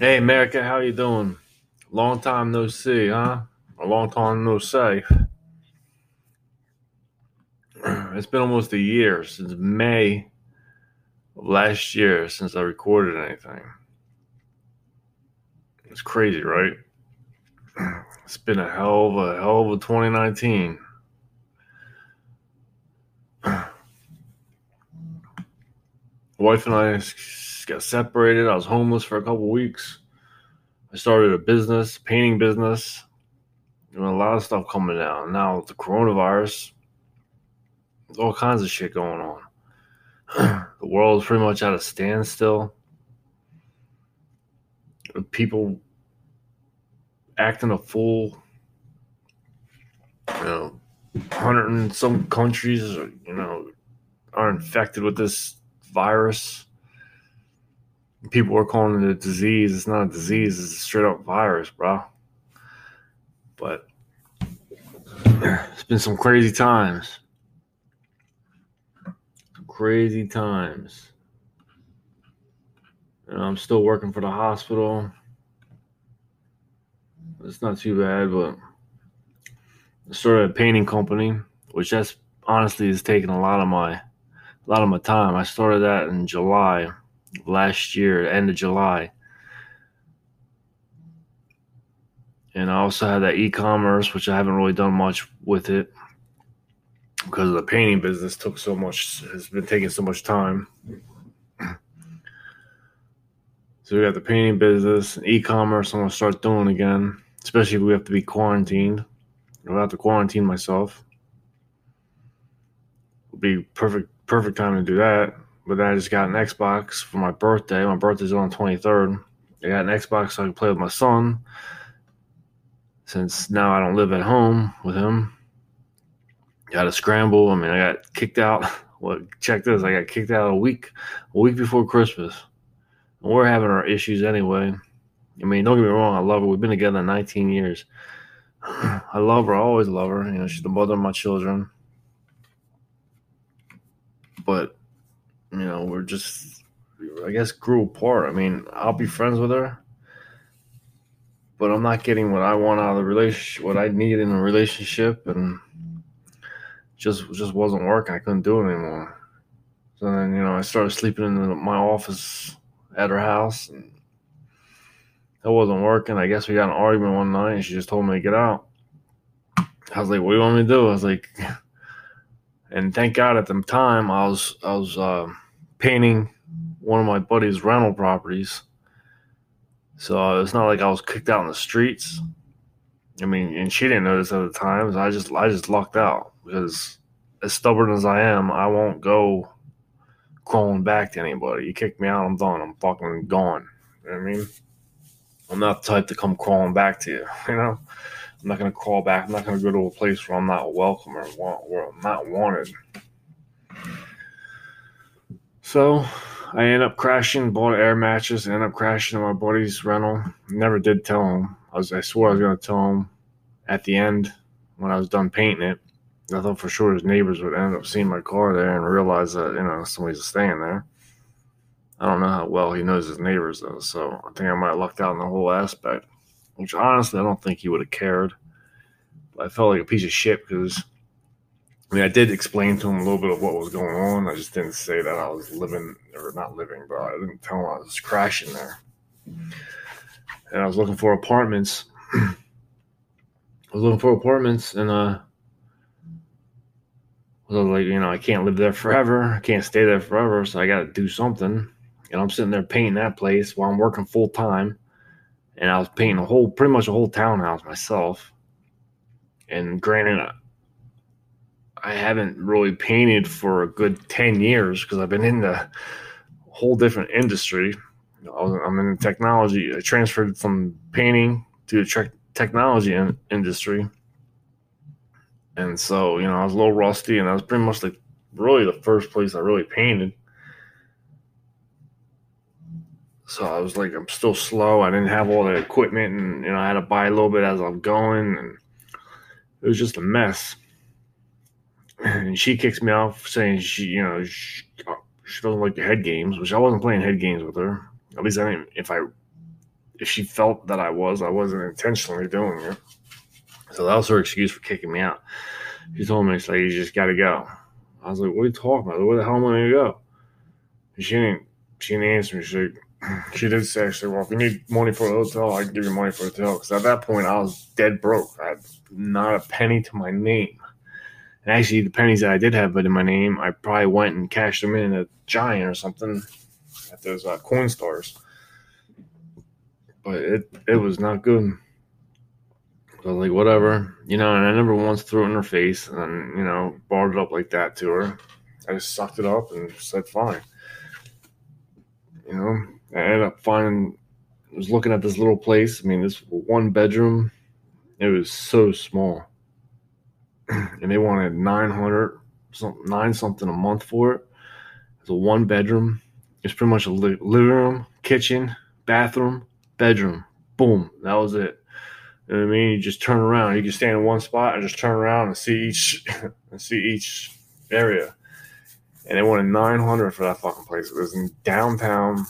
Hey, America, how you doing? Long time no see, huh? A long time no say. It's been almost a year since May of last year since I recorded anything. It's crazy, right? It's been a hell of a hell of a 2019. Wife and I got separated. I was homeless for a couple weeks. I started a business, painting business. You know, a lot of stuff coming down. Now the coronavirus, there's all kinds of shit going on. the world is pretty much at a standstill. People acting a fool. You know, hundred and some countries, you know, are infected with this virus. People are calling it a disease. It's not a disease. It's a straight up virus, bro. But it's been some crazy times. Crazy times. And I'm still working for the hospital. It's not too bad, but I started a painting company, which that's honestly is taking a lot of my a lot of my time. I started that in July last year, end of July. And I also have that e-commerce, which I haven't really done much with it because the painting business took so much has been taking so much time. So we got the painting business, e-commerce. I'm gonna start doing again, especially if we have to be quarantined. I'll have to quarantine myself. It'll be perfect, perfect time to do that. But then I just got an Xbox for my birthday. My birthday's on the 23rd. I got an Xbox so I can play with my son. Since now I don't live at home with him. Got to scramble. I mean, I got kicked out. What? Check this. I got kicked out a week, a week before Christmas. And we're having our issues anyway. I mean, don't get me wrong. I love her. We've been together 19 years. I love her. I always love her. You know, she's the mother of my children. But you know, we're just, I guess, grew apart. I mean, I'll be friends with her, but I'm not getting what I want out of the relationship, what I need in a relationship, and just just wasn't working. I couldn't do it anymore. So then, you know, I started sleeping in my office at her house, and that wasn't working. I guess we got an argument one night, and she just told me to get out. I was like, "What do you want me to do?" I was like. And thank God at the time I was I was uh, painting one of my buddy's rental properties. So it's not like I was kicked out in the streets. I mean, and she didn't notice at the time. So I just I just lucked out because as stubborn as I am, I won't go crawling back to anybody. You kick me out, I'm done. I'm fucking gone. You know I mean? I'm not the type to come crawling back to you. You know, I'm not gonna crawl back. I'm not gonna go to a place where I'm not welcome or want, where I'm not wanted. So I end up crashing, bought air mattress, end up crashing in my buddy's rental. Never did tell him. I was I swore I was gonna tell him at the end when I was done painting it. I thought for sure his neighbors would end up seeing my car there and realize that, you know, somebody's staying there. I don't know how well he knows his neighbors though, so I think I might have lucked out in the whole aspect. Which honestly I don't think he would have cared. I felt like a piece of shit because I mean I did explain to him a little bit of what was going on. I just didn't say that I was living or not living, but I didn't tell him I was crashing there. And I was looking for apartments. I was looking for apartments and uh was like, you know, I can't live there forever. I can't stay there forever, so I got to do something. And I'm sitting there painting that place while I'm working full time. And I was painting a whole, pretty much a whole townhouse myself. And granted, I haven't really painted for a good 10 years because I've been in the whole different industry. I'm in technology. I transferred from painting to the technology in- industry and so, you know, I was a little rusty, and that was pretty much like really the first place I really painted. So I was like, I'm still slow. I didn't have all the equipment, and you know, I had to buy a little bit as I'm going, and it was just a mess. And she kicks me off saying she, you know, she, uh, she doesn't like the head games, which I wasn't playing head games with her. At least I didn't. If I, if she felt that I was, I wasn't intentionally doing it. So that was her excuse for kicking me out. She told me, "It's like you just got to go." I was like, "What are you talking about? Where the hell am I going to go?" And she didn't. She didn't answer me. She she did say, "Actually, well, if you need money for a hotel, I can give you money for a hotel." Because at that point, I was dead broke. I had not a penny to my name. And actually, the pennies that I did have but in my name, I probably went and cashed them in a Giant or something at those uh, coin stores. But it it was not good. So like, whatever, you know. And I never once threw it in her face, and you know, brought it up like that to her. I just sucked it up and said, fine. You know, I ended up finding. I was looking at this little place. I mean, this one bedroom. It was so small, and they wanted nine hundred, something, nine something a month for it. It's a one bedroom. It's pretty much a li- living room, kitchen, bathroom, bedroom. Boom. That was it. You know what I mean? You just turn around. You can stand in one spot and just turn around and see each and see each area. And they wanted nine hundred for that fucking place. It was in downtown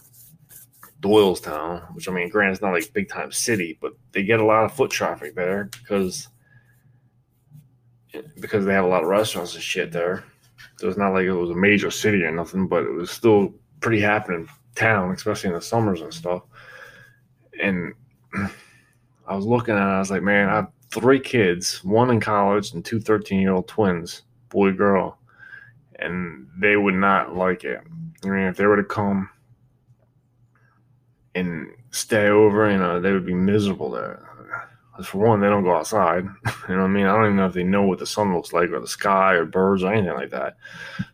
Doylestown, which I mean, granted, it's not like big time city, but they get a lot of foot traffic there because because they have a lot of restaurants and shit there. So it's not like it was a major city or nothing, but it was still pretty happening town, especially in the summers and stuff. And I was looking at it, I was like, man, I have three kids, one in college and two 13 year old twins, boy, girl. And they would not like it. I mean, if they were to come and stay over, you know, they would be miserable there. For one, they don't go outside. You know what I mean? I don't even know if they know what the sun looks like or the sky or birds or anything like that.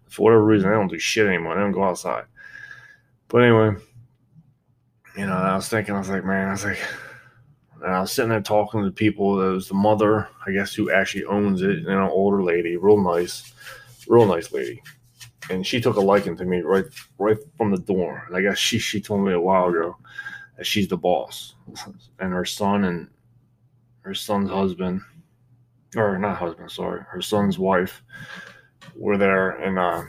For whatever reason, they don't do shit anymore. They don't go outside. But anyway, you know, I was thinking, I was like, man, I was like, and I was sitting there talking to the people. It was the mother, I guess, who actually owns it, you know, older lady, real nice, real nice lady. And she took a liking to me right, right from the door. And I guess she she told me a while ago that she's the boss, and her son and her son's husband, or not husband, sorry, her son's wife, were there, and uh,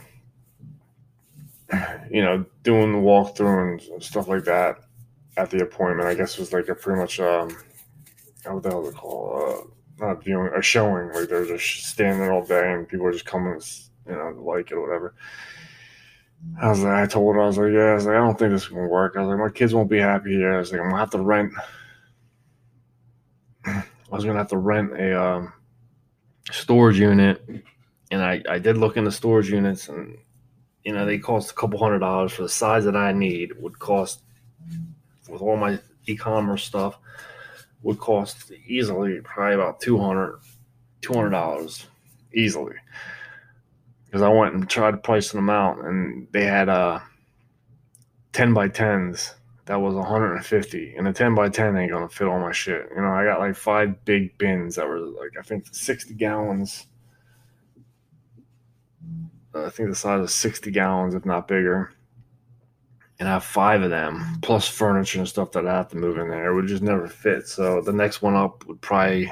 you know, doing the walkthrough and stuff like that at the appointment. I guess it was like a pretty much um, what the hell is it called? Uh, not viewing, a showing. Like they're just standing there all day, and people are just coming, you know, like it or whatever. I was like, I told her, I was like, yeah, I was like, I don't think this is gonna work. I was like, my kids won't be happy here. I was like, I'm gonna have to rent. I was gonna have to rent a um, storage unit, and I I did look into storage units, and you know they cost a couple hundred dollars for the size that I need. It would cost with all my e-commerce stuff would cost easily probably about 200 dollars easily because I went and tried pricing them out and they had uh 10 by 10s that was 150 and a 10 by 10 ain't gonna fit all my shit you know I got like five big bins that were like I think 60 gallons I think the size of 60 gallons if not bigger and I have five of them plus furniture and stuff that I have to move in there. It would just never fit. So the next one up would probably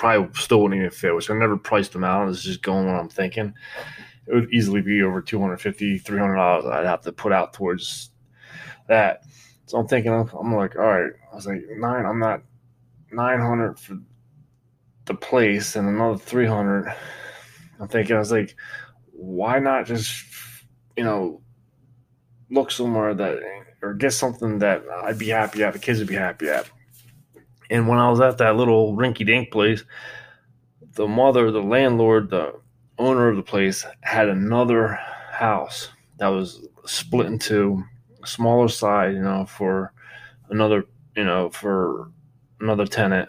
probably still wouldn't even fit, which I never priced them out. It's just going what I'm thinking. It would easily be over 250 $300 I'd have to put out towards that. So I'm thinking, I'm like, all right. I was like, nine, I'm not 900 for the place and another 300. I'm thinking, I was like, why not just, you know, look somewhere that or get something that I'd be happy at, the kids would be happy at. And when I was at that little rinky dink place, the mother, the landlord, the owner of the place had another house that was split into smaller side, you know, for another, you know, for another tenant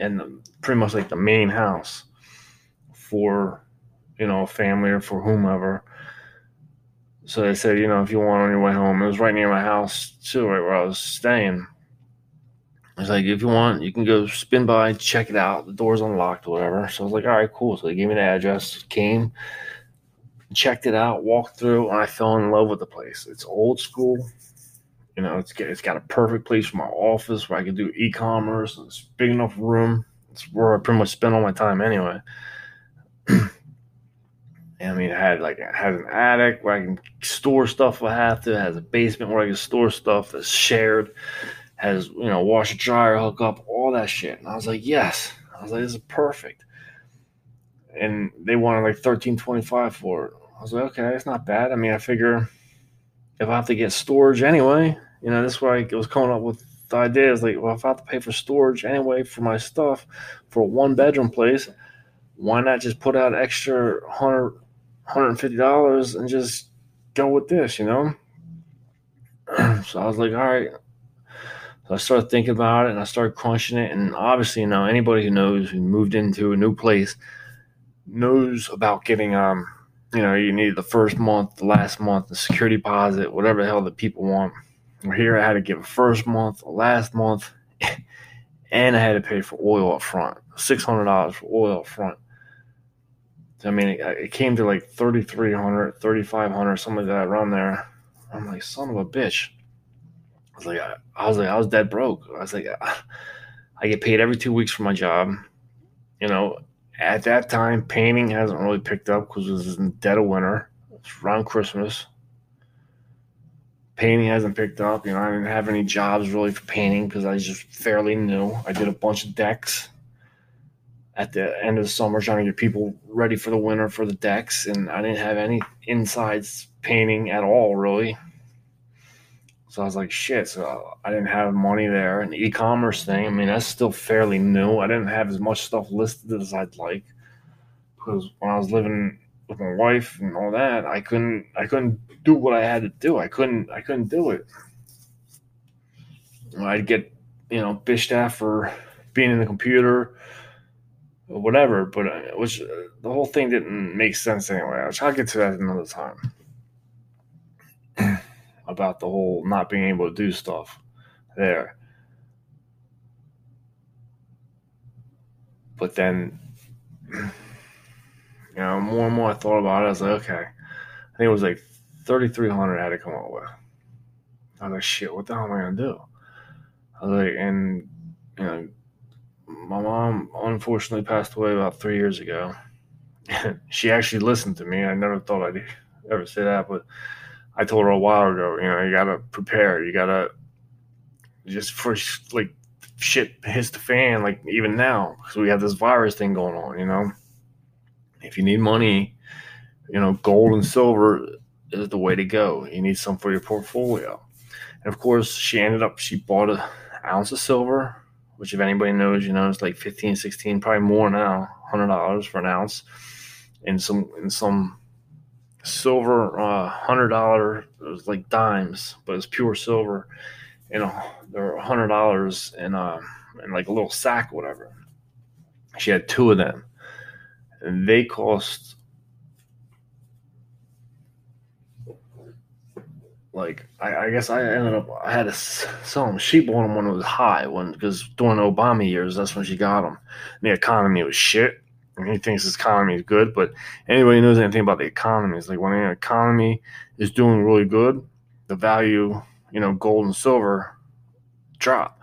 and pretty much like the main house for, you know, a family or for whomever so they said, you know, if you want on your way home, it was right near my house too, right where I was staying. I was like, if you want, you can go spin by, check it out. The door's unlocked or whatever. So I was like, all right, cool. So they gave me the address, came, checked it out, walked through, and I fell in love with the place. It's old school. You know, it's it's got a perfect place for my office where I can do e-commerce. It's big enough room. It's where I pretty much spend all my time anyway. I mean, it had like it has an attic where I can store stuff if I have to. It has a basement where I can store stuff that's shared. Has you know washer dryer hook up, all that shit. And I was like, yes. I was like, this is perfect. And they wanted like thirteen twenty five for it. I was like, okay, it's not bad. I mean, I figure if I have to get storage anyway, you know, this way I was coming up with the idea is like, well, if I have to pay for storage anyway for my stuff for a one bedroom place, why not just put out extra 100 $150 and just go with this, you know? so I was like, all right. So I started thinking about it and I started crunching it. And obviously, now anybody who knows who moved into a new place knows about getting, um, you know, you need the first month, the last month, the security deposit, whatever the hell that people want. Here I had to give a first month, a last month, and I had to pay for oil up front. $600 for oil up front. I mean, it, it came to like 3,300, 3,500, something like that around there. I'm like, son of a bitch. I was like, I, I was like, I was dead broke. I was like, I get paid every two weeks for my job. You know, at that time, painting hasn't really picked up because it was in the dead of winter. It's around Christmas. Painting hasn't picked up. You know, I didn't have any jobs really for painting because I was just fairly new. I did a bunch of decks at the end of the summer trying to get people ready for the winter for the decks and I didn't have any insides painting at all really. So I was like, shit. So I didn't have money there. And the e-commerce thing, I mean, that's still fairly new. I didn't have as much stuff listed as I'd like. Because when I was living with my wife and all that, I couldn't I couldn't do what I had to do. I couldn't I couldn't do it. I'd get, you know, bitched at for being in the computer or whatever. But which uh, the whole thing didn't make sense anyway. I'll get to that another time about the whole not being able to do stuff there. But then, you know, more and more I thought about it. I was like, okay, I think it was like thirty three hundred I had to come up with. I was like, shit, what the hell am I gonna do? I was like, and you know, my mom unfortunately passed away about three years ago. she actually listened to me. I never thought I'd ever say that, but I told her a while ago, you know, you gotta prepare. You gotta just for like shit hits the fan, like even now, because we have this virus thing going on, you know. If you need money, you know, gold and silver is the way to go. You need some for your portfolio. And of course, she ended up, she bought an ounce of silver, which if anybody knows, you know, it's like 15, 16, probably more now, $100 for an ounce. And some, in some silver, uh, $100, it was like dimes, but it's pure silver. You know, they're a $100 in, uh, in like a little sack, whatever. She had two of them. And they cost like I, I, guess I ended up I had to sell them. She bought them when it was high, when because during the Obama years, that's when she got them. And the economy was shit. And he thinks his economy is good, but anybody knows anything about the economy is like when an economy is doing really good, the value, you know, gold and silver drop.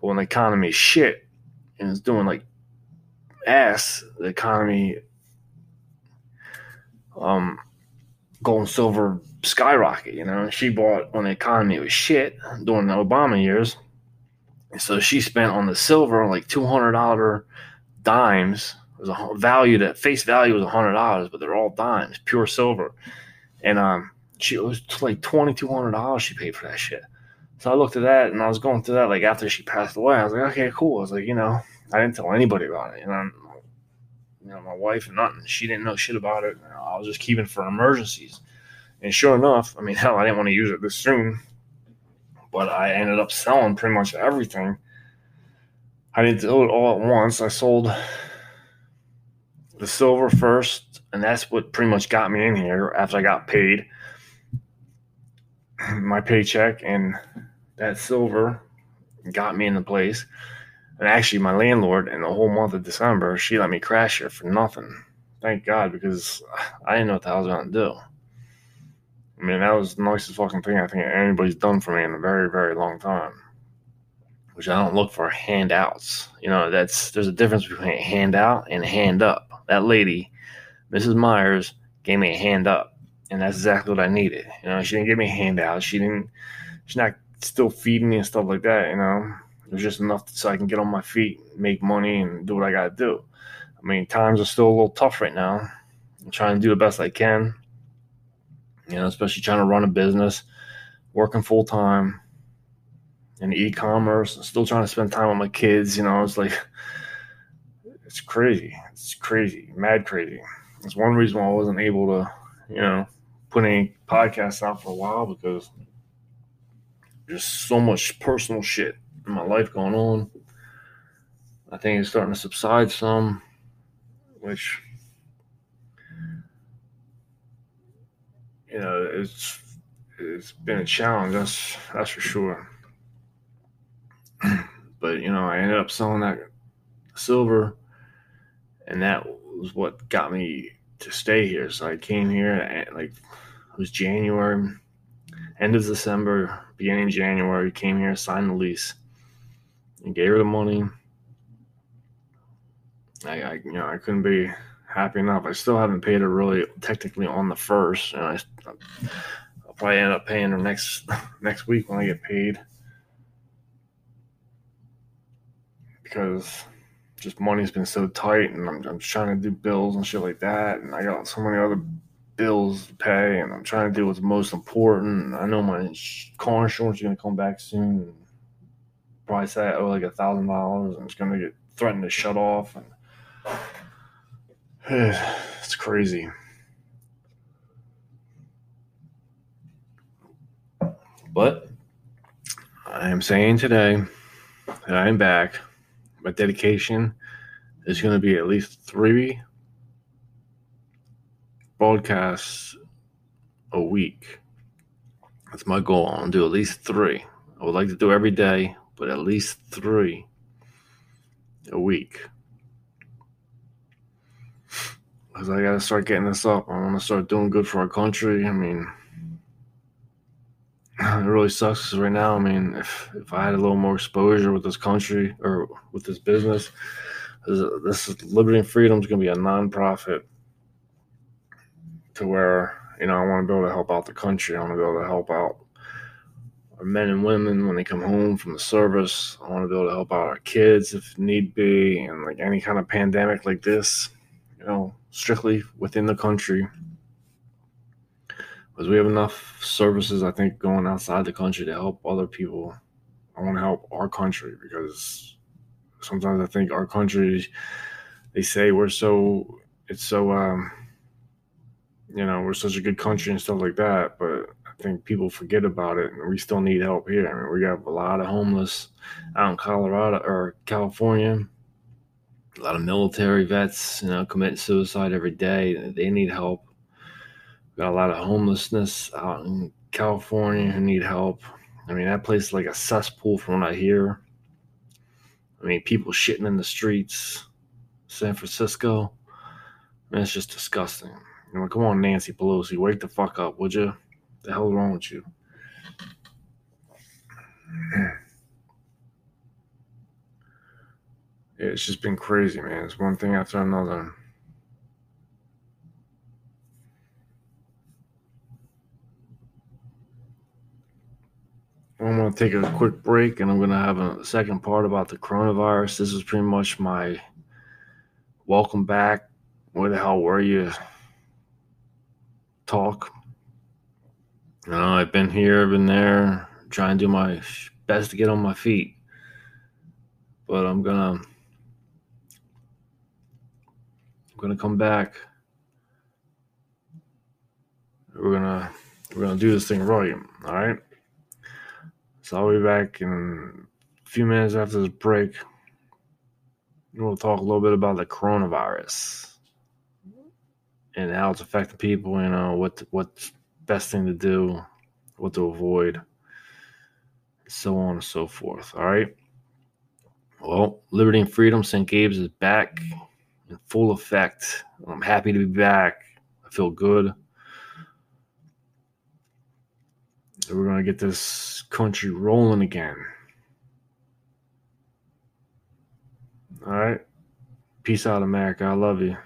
But when the economy is shit and it's doing like ass, the economy, um, gold and silver skyrocket. You know, she bought when the economy was shit during the Obama years. So she spent on the silver like two hundred dollar dimes. Was a value that face value was a hundred dollars, but they're all dimes, pure silver. And um, she it was like twenty two hundred dollars she paid for that shit. So I looked at that and I was going through that like after she passed away. I was like, okay, cool. I was like, you know, I didn't tell anybody about it. And I'm, you know, my wife and nothing. She didn't know shit about it. I was just keeping for emergencies. And sure enough, I mean, hell, I didn't want to use it this soon, but I ended up selling pretty much everything. I didn't do it all at once. I sold the silver first, and that's what pretty much got me in here after I got paid my paycheck, and that silver got me in the place. And actually, my landlord in the whole month of December, she let me crash here for nothing. Thank God, because I didn't know what the hell I was going to do. I mean, that was the nicest fucking thing I think anybody's done for me in a very, very long time. Which I don't look for handouts. You know, that's there's a difference between handout and hand up. That lady, Mrs. Myers, gave me a hand up, and that's exactly what I needed. You know, she didn't give me a handout. She didn't. She's not still feeding me and stuff like that. You know, it was just enough so I can get on my feet, make money, and do what I got to do. I mean, times are still a little tough right now. I'm trying to do the best I can. You know, especially trying to run a business, working full time in e-commerce, still trying to spend time with my kids. You know, it's like it's crazy. It's crazy, mad crazy. It's one reason why I wasn't able to, you know, put any podcasts out for a while because there's so much personal shit in my life going on. I think it's starting to subside some, which you know it's it's been a challenge. That's that's for sure. but you know, I ended up selling that silver, and that was what got me to stay here. So I came here like it was January, end of December, beginning January. Came here, signed the lease and gave her the money. I, I, you know I couldn't be happy enough. I still haven't paid her really technically on the first, and I I'll probably end up paying her next next week when I get paid because just money's been so tight, and I'm, I'm trying to do bills and shit like that, and I got so many other bills to pay, and I'm trying to do what's most important. I know my car insurance is going to come back soon probably say I owe like a thousand dollars and it's gonna get threatened to shut off and it's crazy. But I am saying today that I am back. My dedication is going to be at least three broadcasts a week. That's my goal. I'll do at least three. I would like to do every day, but at least three a week. Because I got to start getting this up. I want to start doing good for our country. I mean, it really sucks right now. I mean, if, if I had a little more exposure with this country or with this business, this is Liberty and Freedom is going to be a nonprofit to where, you know, I want to be able to help out the country. I want to be able to help out our men and women when they come home from the service. I want to be able to help out our kids if need be, and like any kind of pandemic like this, you know, strictly within the country. Because we have enough services, I think, going outside the country to help other people. I want to help our country because sometimes I think our country, they say we're so, it's so, um, you know, we're such a good country and stuff like that, but I think people forget about it, and we still need help here. I mean, we have a lot of homeless out in Colorado or California. A lot of military vets, you know, commit suicide every day. They need help. Got a lot of homelessness out in California who need help. I mean, that place is like a cesspool from what I hear. I mean, people shitting in the streets, San Francisco. I mean, it's just disgusting. You know, come on, Nancy Pelosi, wake the fuck up, would you? the hell wrong with you? it's just been crazy, man. It's one thing after another. I'm going to take a quick break and I'm going to have a second part about the coronavirus. This is pretty much my welcome back. Where the hell were you? Talk. You know, I've been here, I've been there, trying to do my best to get on my feet. But I'm gonna I'm gonna come back. We're gonna we're gonna do this thing right. All right. So I'll be back in a few minutes after this break. We'll talk a little bit about the coronavirus and how it's affecting people. You uh, know what what's best thing to do, what to avoid, so on and so forth. All right. Well, Liberty and Freedom St. Gabe's is back in full effect. I'm happy to be back. I feel good. we're going to get this country rolling again. All right. Peace out, America. I love you.